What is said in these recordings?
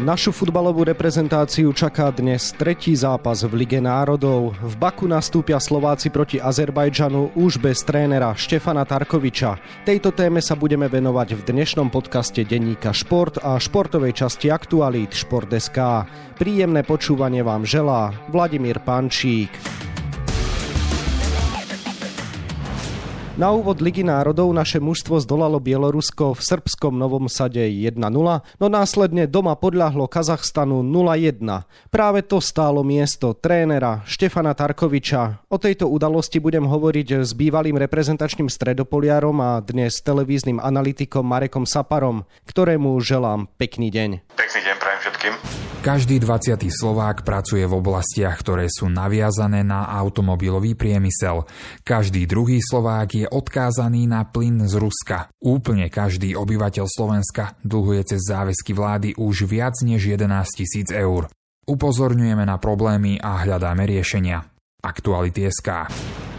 Našu futbalovú reprezentáciu čaká dnes tretí zápas v Lige národov. V Baku nastúpia Slováci proti Azerbajdžanu už bez trénera Štefana Tarkoviča. Tejto téme sa budeme venovať v dnešnom podcaste denníka Šport a športovej časti Aktualít Šport.sk. Príjemné počúvanie vám želá Vladimír Pančík. Na úvod Ligy národov naše mužstvo zdolalo Bielorusko v srbskom Novom Sade 1-0, no následne doma podľahlo Kazachstanu 0-1. Práve to stálo miesto trénera Štefana Tarkoviča. O tejto udalosti budem hovoriť s bývalým reprezentačným stredopoliarom a dnes televíznym analytikom Marekom Saparom, ktorému želám pekný deň. Pekný deň prajem všetkým. Každý 20. Slovák pracuje v oblastiach, ktoré sú naviazané na automobilový priemysel. Každý druhý Slovák je odkázaný na plyn z Ruska. Úplne každý obyvateľ Slovenska dlhuje cez záväzky vlády už viac než 11 tisíc eur. Upozorňujeme na problémy a hľadáme riešenia. Aktuality SK.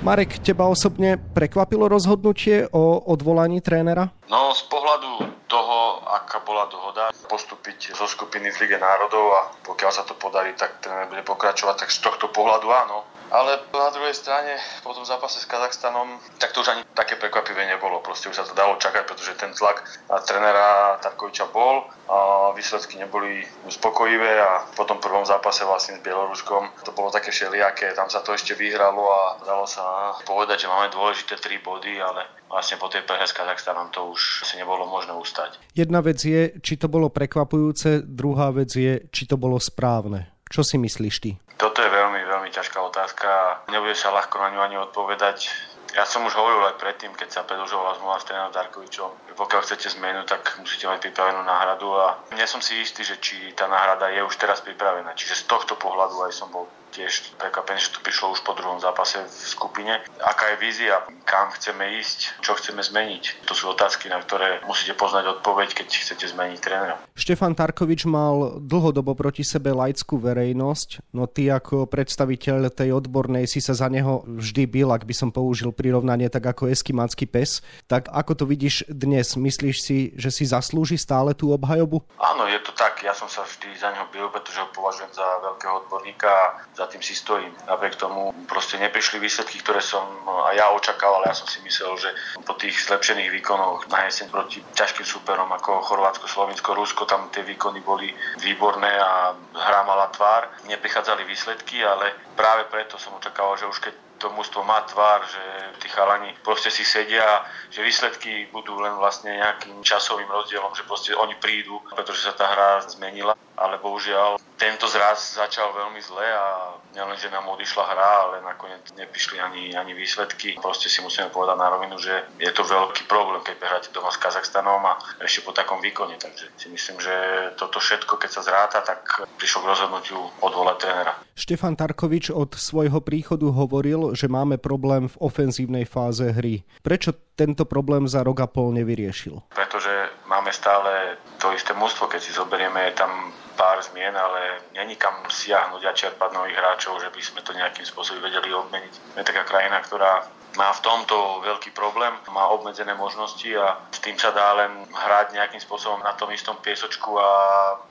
Marek, teba osobne prekvapilo rozhodnutie o odvolaní trénera? No, z pohľadu toho, aká bola dohoda postúpiť zo skupiny v Lige národov a pokiaľ sa to podarí, tak ten bude pokračovať, tak z tohto pohľadu áno. Ale na druhej strane, po tom zápase s Kazachstanom, tak to už ani také prekvapivé nebolo. Proste už sa to dalo čakať, pretože ten tlak na trénera Tarkoviča bol a výsledky neboli uspokojivé a po tom prvom zápase vlastne s Bieloruskom to bolo také všelijaké, tam sa to ešte vyhralo a dalo sa povedať, že máme dôležité tri body, ale vlastne po tej prehre s Kazachstanom to už si nebolo možné ustať. Jedna vec je, či to bolo prekvapujúce, druhá vec je, či to bolo správne. Čo si myslíš ty? Toto je veľmi, veľmi ťažká otázka. Nebude sa ľahko na ňu ani odpovedať. Ja som už hovoril aj predtým, keď sa predlžovala zmluva s trénerom Darkovičom, že pokiaľ chcete zmenu, tak musíte mať pripravenú náhradu a nie som si istý, že či tá náhrada je už teraz pripravená. Čiže z tohto pohľadu aj som bol tiež prekvapený, že to prišlo už po druhom zápase v skupine. Aká je vízia, kam chceme ísť, čo chceme zmeniť? To sú otázky, na ktoré musíte poznať odpoveď, keď chcete zmeniť trénera. Štefan Tarkovič mal dlhodobo proti sebe laickú verejnosť, no ty ako predstaviteľ tej odbornej si sa za neho vždy bil, ak by som použil prirovnanie tak ako eskimácky pes. Tak ako to vidíš dnes? Myslíš si, že si zaslúži stále tú obhajobu? Áno, je to tak. Ja som sa vždy za neho bil, pretože ho považujem za veľkého odborníka a za tým si stojím. Napriek tomu proste neprišli výsledky, ktoré som aj ja očakával, ja som si myslel, že po tých zlepšených výkonoch na jeseň proti ťažkým súperom ako Chorvátsko, Slovinsko, Rusko, tam tie výkony boli výborné a hra mala tvár. Neprichádzali výsledky, ale práve preto som očakával, že už keď to mužstvo má tvár, že tí chalani proste si sedia, že výsledky budú len vlastne nejakým časovým rozdielom, že proste oni prídu, pretože sa tá hra zmenila ale bohužiaľ tento zraz začal veľmi zle a nielen, že nám odišla hra, ale nakoniec neprišli ani, ani výsledky. Proste si musíme povedať na rovinu, že je to veľký problém, keď hráte doma s Kazachstanom a ešte po takom výkone. Takže si myslím, že toto všetko, keď sa zráta, tak prišlo k rozhodnutiu odvolať trénera. Štefan Tarkovič od svojho príchodu hovoril, že máme problém v ofenzívnej fáze hry. Prečo tento problém za rok a pol nevyriešil? Pretože máme stále to isté mústvo, keď si zoberieme, je tam pár zmien, ale není kam siahnuť a čerpať nových hráčov, že by sme to nejakým spôsobom vedeli obmeniť. Sme taká krajina, ktorá má v tomto veľký problém, má obmedzené možnosti a s tým sa dá len hrať nejakým spôsobom na tom istom piesočku a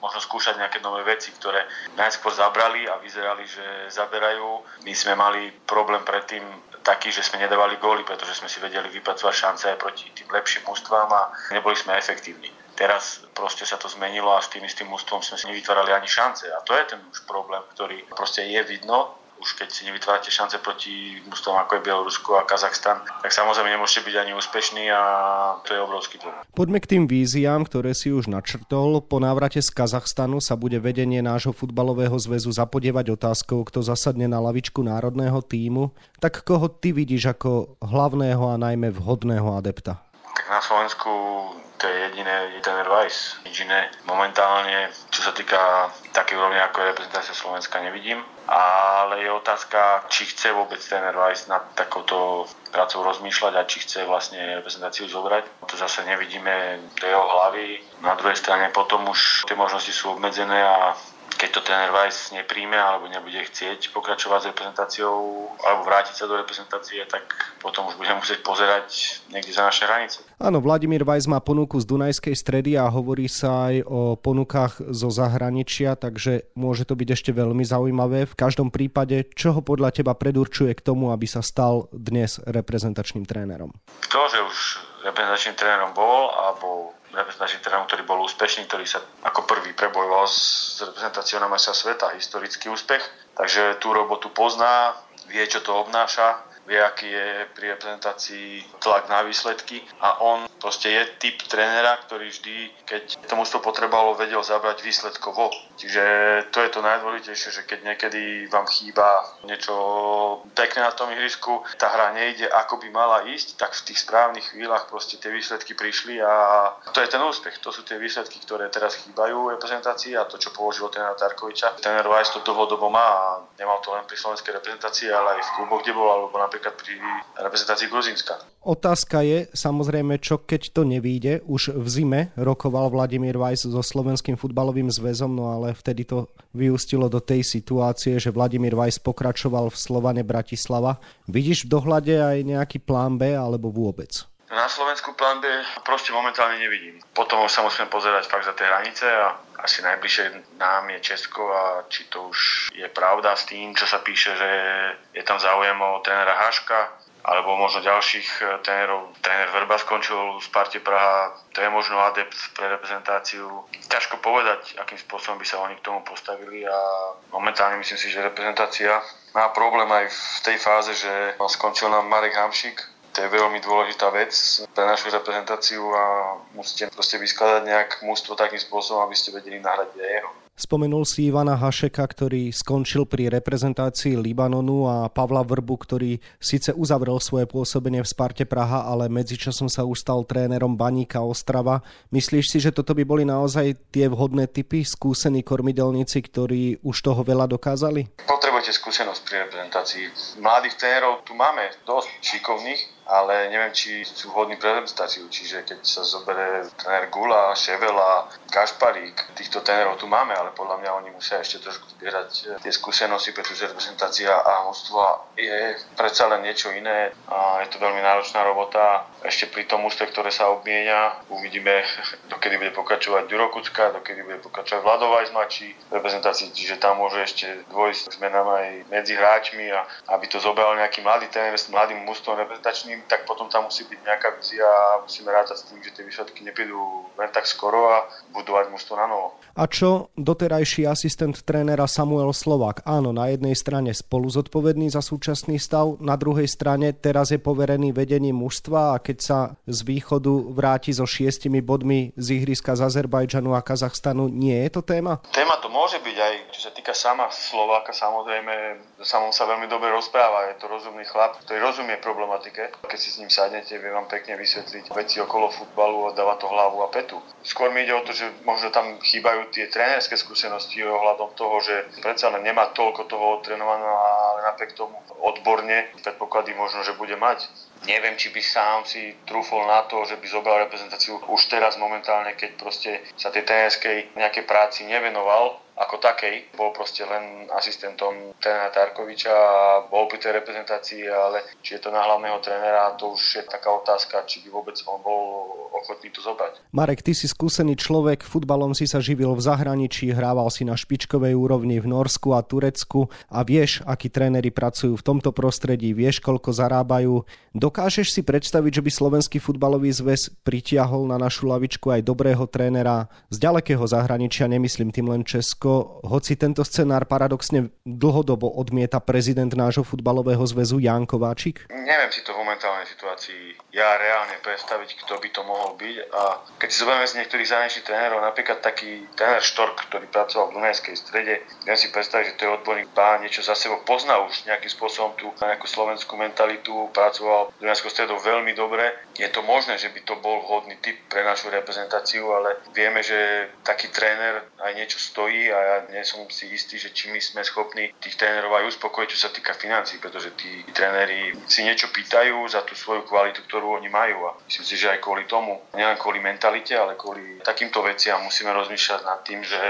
možno skúšať nejaké nové veci, ktoré najskôr zabrali a vyzerali, že zaberajú. My sme mali problém predtým taký, že sme nedávali góly, pretože sme si vedeli vypracovať šance aj proti tým lepším mústvám a neboli sme efektívni. Teraz proste sa to zmenilo a s tým istým ústvom sme si nevytvárali ani šance. A to je ten už problém, ktorý proste je vidno už keď si nevytvárate šance proti mústvom ako je Bielorusko a Kazachstan, tak samozrejme nemôžete byť ani úspešní a to je obrovský problém. Poďme k tým víziám, ktoré si už načrtol. Po návrate z Kazachstanu sa bude vedenie nášho futbalového zväzu zapodievať otázkou, kto zasadne na lavičku národného týmu. Tak koho ty vidíš ako hlavného a najmä vhodného adepta? Na Slovensku to je jediné, je ten advice. Nič iné. Momentálne, čo sa týka také úrovne ako je reprezentácia Slovenska, nevidím. Ale je otázka, či chce vôbec ten advice nad takouto prácou rozmýšľať a či chce vlastne reprezentáciu zobrať. To zase nevidíme do jeho hlavy. Na druhej strane potom už tie možnosti sú obmedzené a keď to ten Weiss nepríjme alebo nebude chcieť pokračovať s reprezentáciou alebo vrátiť sa do reprezentácie, tak potom už budeme musieť pozerať niekde za naše hranice. Áno, Vladimír Weiss má ponuku z Dunajskej stredy a hovorí sa aj o ponukách zo zahraničia, takže môže to byť ešte veľmi zaujímavé. V každom prípade, čo ho podľa teba predurčuje k tomu, aby sa stal dnes reprezentačným trénerom? To, že už reprezentačným trénerom bol a bol reprezentačný tréner, ktorý bol úspešný, ktorý sa ako prvý prebojoval s reprezentáciou na mesa sveta, historický úspech. Takže tú robotu pozná, vie, čo to obnáša, vie, aký je pri reprezentácii tlak na výsledky a on proste je typ trénera, ktorý vždy, keď to potrebovalo, vedel zabrať výsledkovo. Čiže to je to najdôležitejšie, že keď niekedy vám chýba niečo pekné na tom ihrisku, tá hra nejde ako by mala ísť, tak v tých správnych chvíľach proste tie výsledky prišli a to je ten úspech. To sú tie výsledky, ktoré teraz chýbajú reprezentácii a to, čo položil tréner Tarkoviča. Tréner Weiss to dlhodobo má a nemal to len pri slovenskej reprezentácii, ale aj v kluboch, kde bol, alebo napríklad pri reprezentácii Gruzínska. Otázka je samozrejme, čo keď to nevíde. Už v zime rokoval Vladimír Weiss so Slovenským futbalovým zväzom, no ale vtedy to vyústilo do tej situácie, že Vladimír Weiss pokračoval v Slovane Bratislava. Vidíš v dohľade aj nejaký plán B alebo vôbec? Na Slovensku plán B proste momentálne nevidím. Potom sa musíme pozerať fakt za tie hranice a asi najbližšie nám je Česko a či to už je pravda s tým, čo sa píše, že je tam záujem o trénera Haška, alebo možno ďalších eh, trénerov. Tréner Verba skončil v Sparte Praha, to je možno adept pre reprezentáciu. Ťažko povedať, akým spôsobom by sa oni k tomu postavili a momentálne myslím si, že reprezentácia má problém aj v tej fáze, že skončil nám Marek Hamšik, to je veľmi dôležitá vec pre našu reprezentáciu a musíte proste vyskladať nejak mústvo takým spôsobom, aby ste vedeli nahradiť aj jeho. Spomenul si Ivana Hašeka, ktorý skončil pri reprezentácii Libanonu a Pavla Vrbu, ktorý síce uzavrel svoje pôsobenie v Sparte Praha, ale medzičasom sa už stal trénerom Baníka Ostrava. Myslíš si, že toto by boli naozaj tie vhodné typy, skúsení kormidelníci, ktorí už toho veľa dokázali? Potrebujete skúsenosť pri reprezentácii. Mladých trénerov tu máme dosť šikovných, ale neviem, či sú vhodní pre reprezentáciu. Čiže keď sa zoberie tréner Gula, Ševela, Kašparík, týchto trénerov tu máme, ale podľa mňa oni musia ešte trošku zbierať eh, tie skúsenosti, pretože reprezentácia a mústva je predsa len niečo iné a je to veľmi náročná robota. Ešte pri tom úspe, ktoré sa obmienia, uvidíme, dokedy bude pokračovať Duro Kucka, dokedy bude pokračovať Vladová Izmači v reprezentácii, čiže tam môže ešte dôjsť k zmenám aj medzi hráčmi a aby to zobral nejaký mladý tréner s mladým mústvom reprezentačným, tak potom tam musí byť nejaká vízia a musíme rátať s tým, že tie výsledky neprídu len tak skoro a budovať mužstvo na novo. A čo doterajší asistent trénera Samuel Slovák? Áno, na jednej strane spolu zodpovedný za súčasný stav, na druhej strane teraz je poverený vedením mužstva a keď sa z východu vráti so šiestimi bodmi z ihriska z Azerbajdžanu a Kazachstanu, nie je to téma? Téma to môže byť aj, čo sa týka sama Slováka, samozrejme, samom sa veľmi dobre rozpráva, je to rozumný chlap, ktorý rozumie problematike. Keď si s ním sadnete, vie vám pekne vysvetliť veci okolo futbalu a dáva to hlavu a petu. Skôr mi ide o to, že možno tam chýbajú tie trénerské skúsenosti ohľadom toho, že predsa len nemá toľko toho odtrenovaného, ale napriek tomu odborne predpoklady možno, že bude mať. Neviem, či by sám si trúfol na to, že by zobral reprezentáciu už teraz momentálne, keď proste sa tej trénerskej nejakej práci nevenoval, ako takej. Bol proste len asistentom trénera Tarkoviča a bol pri tej reprezentácii, ale či je to na hlavného trénera, to už je taká otázka, či by vôbec on bol ochotný to zobrať. Marek, ty si skúsený človek, futbalom si sa živil v zahraničí, hrával si na špičkovej úrovni v Norsku a Turecku a vieš, akí tréneri pracujú v tomto prostredí, vieš, koľko zarábajú. Dokážeš si predstaviť, že by Slovenský futbalový zväz pritiahol na našu lavičku aj dobrého trénera z ďalekého zahraničia, nemyslím tým len Česko, hoci tento scenár paradoxne dlhodobo odmieta prezident nášho futbalového zväzu Jan Kováčik? Neviem si to v momentálnej situácii ja reálne predstaviť, kto by to mohol byť. A keď si zoberieme z niektorých zahraničných trénerov, napríklad taký tréner Štork, ktorý pracoval v Dunajskej strede, viem si predstaviť, že to je odborník, má niečo za sebou, pozná už nejakým spôsobom tú nejakú slovenskú mentalitu, pracoval v Dunajskou stredou veľmi dobre. Je to možné, že by to bol vhodný typ pre našu reprezentáciu, ale vieme, že taký tréner aj niečo stojí a ja nie som si istý, že či my sme schopní tých trénerov aj uspokojiť, čo sa týka financí, pretože tí tréneri si niečo pýtajú za tú svoju kvalitu, ktorú oni majú a myslím si, že aj kvôli tomu, nielen kvôli mentalite, ale kvôli takýmto veciam musíme rozmýšľať nad tým, že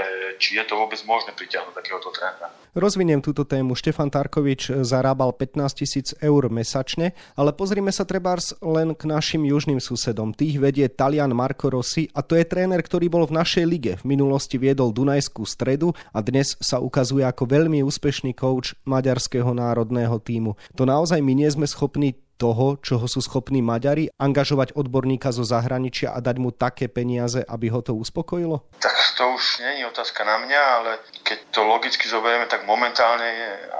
či je to vôbec možné pritiahnuť takéhoto trénera. Rozviniem túto tému. Štefan Tarkovič zarábal 15 tisíc eur mesačne, ale pozrime sa trebárs len k našim južným susedom. Tých vedie Talian Marco Rossi a to je tréner, ktorý bol v našej lige. V minulosti viedol Dunajskú stredu a dnes sa ukazuje ako veľmi úspešný coach maďarského národného týmu. To naozaj my nie sme schopní toho, čoho sú schopní Maďari, angažovať odborníka zo zahraničia a dať mu také peniaze, aby ho to uspokojilo? Tak to už nie je otázka na mňa, ale keď to logicky zoberieme, tak momentálne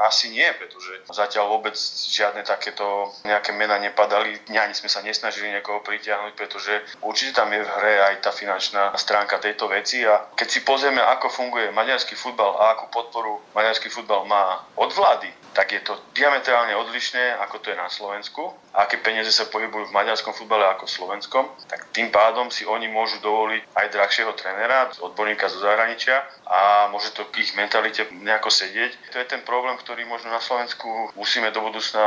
asi nie, pretože zatiaľ vôbec žiadne takéto nejaké mena nepadali. Ani sme sa nesnažili niekoho pritiahnuť, pretože určite tam je v hre aj tá finančná stránka tejto veci a keď si pozrieme, ako funguje maďarský futbal a akú podporu maďarský futbal má od vlády, tak je to diametrálne odlišné, ako to je na Slovensku. A aké peniaze sa pohybujú v maďarskom futbale ako v slovenskom, tak tým pádom si oni môžu dovoliť aj drahšieho trénera, odborníka zo zahraničia a môže to k ich mentalite nejako sedieť. To je ten problém, ktorý možno na Slovensku musíme do budúcna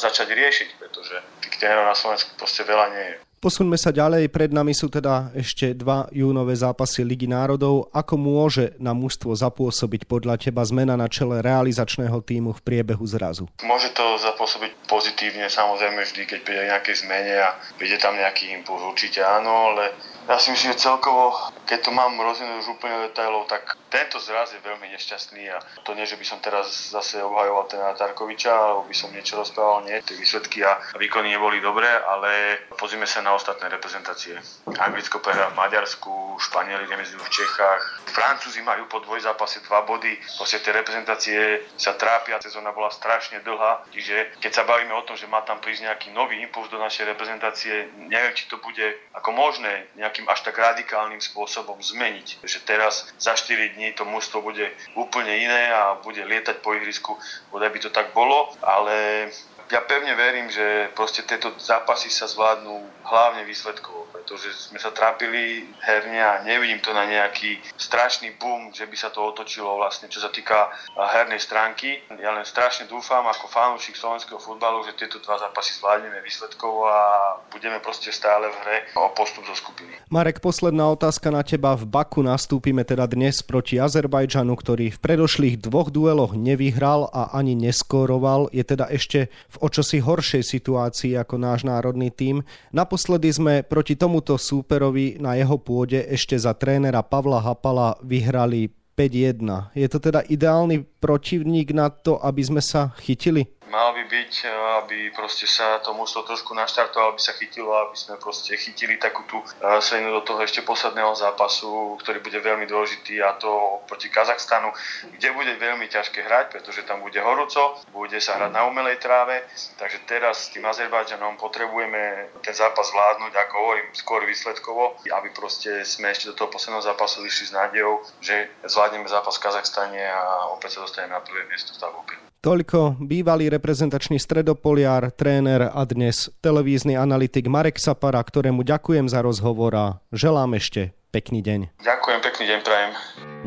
začať riešiť, pretože tých trénerov na Slovensku proste veľa nie je. Posuňme sa ďalej, pred nami sú teda ešte dva júnové zápasy Ligy národov. Ako môže na mužstvo zapôsobiť podľa teba zmena na čele realizačného týmu v priebehu zrazu? Môže to zapôsobiť pozitívne, samozrejme vždy, keď príde nejaké zmene a príde tam nejaký impuls, určite áno, ale ja si myslím, že celkovo, keď to mám rozvinúť už úplne detailov, tak tento zraz je veľmi nešťastný a to nie, že by som teraz zase obhajoval ten Tarkoviča, alebo by som niečo rozprával, nie, tie výsledky a výkony neboli dobré, ale pozrime sa na ostatné reprezentácie. Anglicko prehrá v Maďarsku, Španieli remezujú v Čechách, Francúzi majú po dvojzápase dva body, proste tie reprezentácie sa trápia, sezóna bola strašne dlhá, čiže keď sa bavíme o tom, že má tam prísť nejaký nový impuls do našej reprezentácie, neviem, či to bude ako možné nejaký nejakým až tak radikálnym spôsobom zmeniť. Že teraz za 4 dní to mužstvo bude úplne iné a bude lietať po ihrisku, bodaj by to tak bolo, ale ja pevne verím, že proste tieto zápasy sa zvládnu hlavne výsledkovo, pretože sme sa trápili herne a nevidím to na nejaký strašný boom, že by sa to otočilo vlastne, čo sa týka hernej stránky. Ja len strašne dúfam ako fanúšik slovenského futbalu, že tieto dva zápasy zvládneme výsledkovo a budeme proste stále v hre o postup zo skupiny. Marek, posledná otázka na teba. V Baku nastúpime teda dnes proti Azerbajdžanu, ktorý v predošlých dvoch dueloch nevyhral a ani neskóroval. Je teda ešte v o čosi horšej situácii ako náš národný tím. Naposledy sme proti tomuto súperovi na jeho pôde ešte za trénera Pavla Hapala vyhrali 5-1. Je to teda ideálny protivník na to, aby sme sa chytili? Mal by byť, e, aby proste sa to muselo trošku naštartovalo, aby sa chytilo, aby sme proste chytili takú tú e, svinu do toho ešte posledného zápasu, ktorý bude veľmi dôležitý a to proti Kazachstanu, kde bude veľmi ťažké hrať, pretože tam bude horúco, bude sa hrať na umelej tráve, takže teraz s tým Azerbajdžanom potrebujeme ten zápas zvládnuť, ako hovorím, skôr výsledkovo, aby proste sme ešte do toho posledného zápasu vyšli s nádejou, že zvládneme zápas v Kazachstane a opäť sa dostaneme na prvé miesto v tabulke. Toľko bývalý reprezentačný stredopoliar, tréner a dnes televízny analytik Marek Sapara, ktorému ďakujem za rozhovor a želám ešte pekný deň. Ďakujem, pekný deň prajem.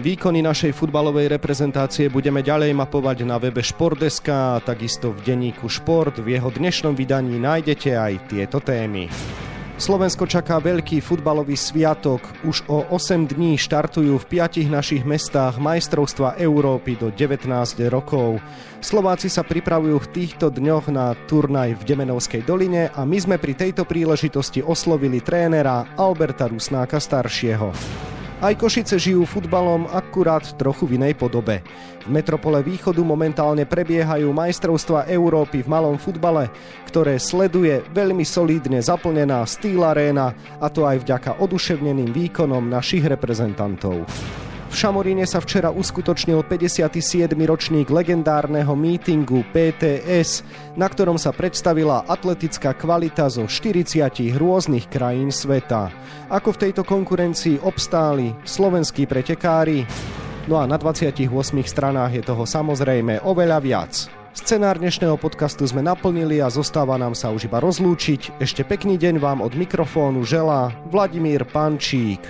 Výkony našej futbalovej reprezentácie budeme ďalej mapovať na webe Športdeska a takisto v denníku Šport. V jeho dnešnom vydaní nájdete aj tieto témy. Slovensko čaká veľký futbalový sviatok. Už o 8 dní štartujú v piatich našich mestách majstrovstva Európy do 19 rokov. Slováci sa pripravujú v týchto dňoch na turnaj v Demenovskej doline a my sme pri tejto príležitosti oslovili trénera Alberta Rusnáka staršieho. Aj Košice žijú futbalom akurát trochu v inej podobe. V metropole východu momentálne prebiehajú majstrovstva Európy v malom futbale, ktoré sleduje veľmi solídne zaplnená Steel Arena a to aj vďaka oduševneným výkonom našich reprezentantov. V Šamoríne sa včera uskutočnil 57. ročník legendárneho mítingu PTS, na ktorom sa predstavila atletická kvalita zo 40 rôznych krajín sveta. Ako v tejto konkurencii obstáli slovenskí pretekári? No a na 28 stranách je toho samozrejme oveľa viac. Scenár dnešného podcastu sme naplnili a zostáva nám sa už iba rozlúčiť. Ešte pekný deň vám od mikrofónu želá Vladimír Pančík.